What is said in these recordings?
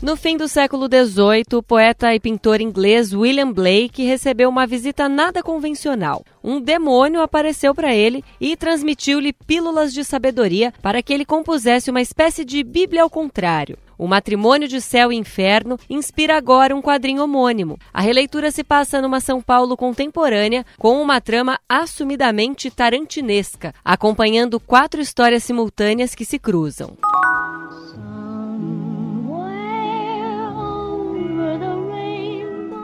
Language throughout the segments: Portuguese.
No fim do século XVIII, o poeta e pintor inglês William Blake recebeu uma visita nada convencional. Um demônio apareceu para ele e transmitiu-lhe pílulas de sabedoria para que ele compusesse uma espécie de Bíblia ao contrário. O Matrimônio de Céu e Inferno inspira agora um quadrinho homônimo. A releitura se passa numa São Paulo contemporânea, com uma trama assumidamente tarantinesca, acompanhando quatro histórias simultâneas que se cruzam.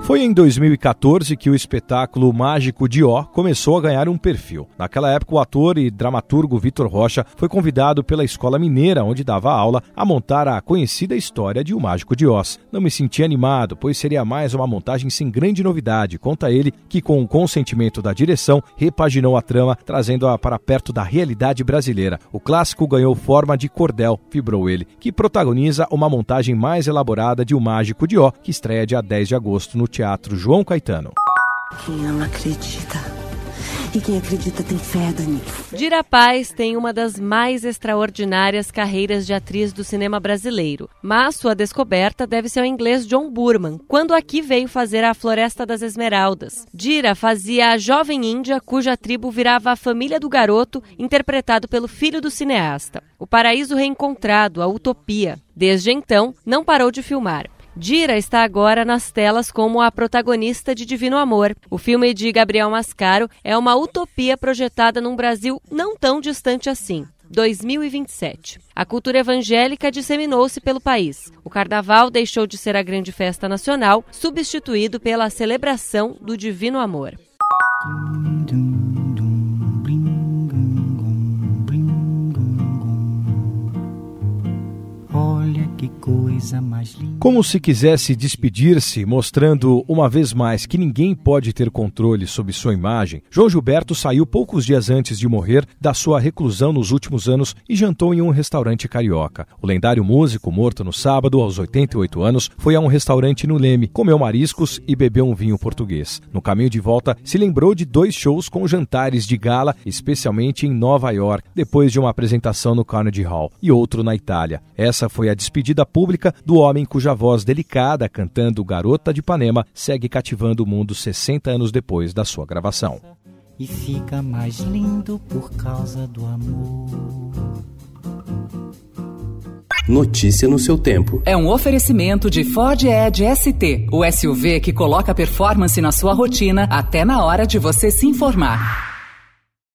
Foi em 2014 que o espetáculo Mágico de Ó começou a ganhar um perfil. Naquela época, o ator e dramaturgo Vitor Rocha foi convidado pela Escola Mineira, onde dava aula, a montar a conhecida história de O Mágico de Oz. Não me senti animado, pois seria mais uma montagem sem grande novidade, conta ele, que com o consentimento da direção, repaginou a trama, trazendo-a para perto da realidade brasileira. O clássico ganhou forma de cordel, vibrou ele, que protagoniza uma montagem mais elaborada de O Mágico de Ó, que estreia dia 10 de agosto no Teatro João Caetano. Quem ama acredita. E quem acredita tem fé, Dani. Dira Paz tem uma das mais extraordinárias carreiras de atriz do cinema brasileiro, mas sua descoberta deve ser o inglês John Burman, quando aqui veio fazer A Floresta das Esmeraldas. Dira fazia a jovem índia cuja tribo virava a família do garoto, interpretado pelo filho do cineasta. O Paraíso Reencontrado, a Utopia. Desde então, não parou de filmar. Dira está agora nas telas como a protagonista de Divino Amor. O filme de Gabriel Mascaro é uma utopia projetada num Brasil não tão distante assim. 2027. A cultura evangélica disseminou-se pelo país. O carnaval deixou de ser a grande festa nacional, substituído pela celebração do Divino Amor. Coisa mais linda. Como se quisesse despedir-se, mostrando uma vez mais que ninguém pode ter controle sobre sua imagem, João Gilberto saiu poucos dias antes de morrer da sua reclusão nos últimos anos e jantou em um restaurante carioca. O lendário músico, morto no sábado, aos 88 anos, foi a um restaurante no Leme, comeu mariscos e bebeu um vinho português. No caminho de volta, se lembrou de dois shows com jantares de gala, especialmente em Nova York, depois de uma apresentação no Carnegie Hall, e outro na Itália. Essa foi a despedida pública do homem cuja voz delicada, cantando Garota de Ipanema, segue cativando o mundo 60 anos depois da sua gravação. E fica mais lindo por causa do amor. Notícia no seu tempo. É um oferecimento de Ford Edge ST, o SUV que coloca performance na sua rotina até na hora de você se informar.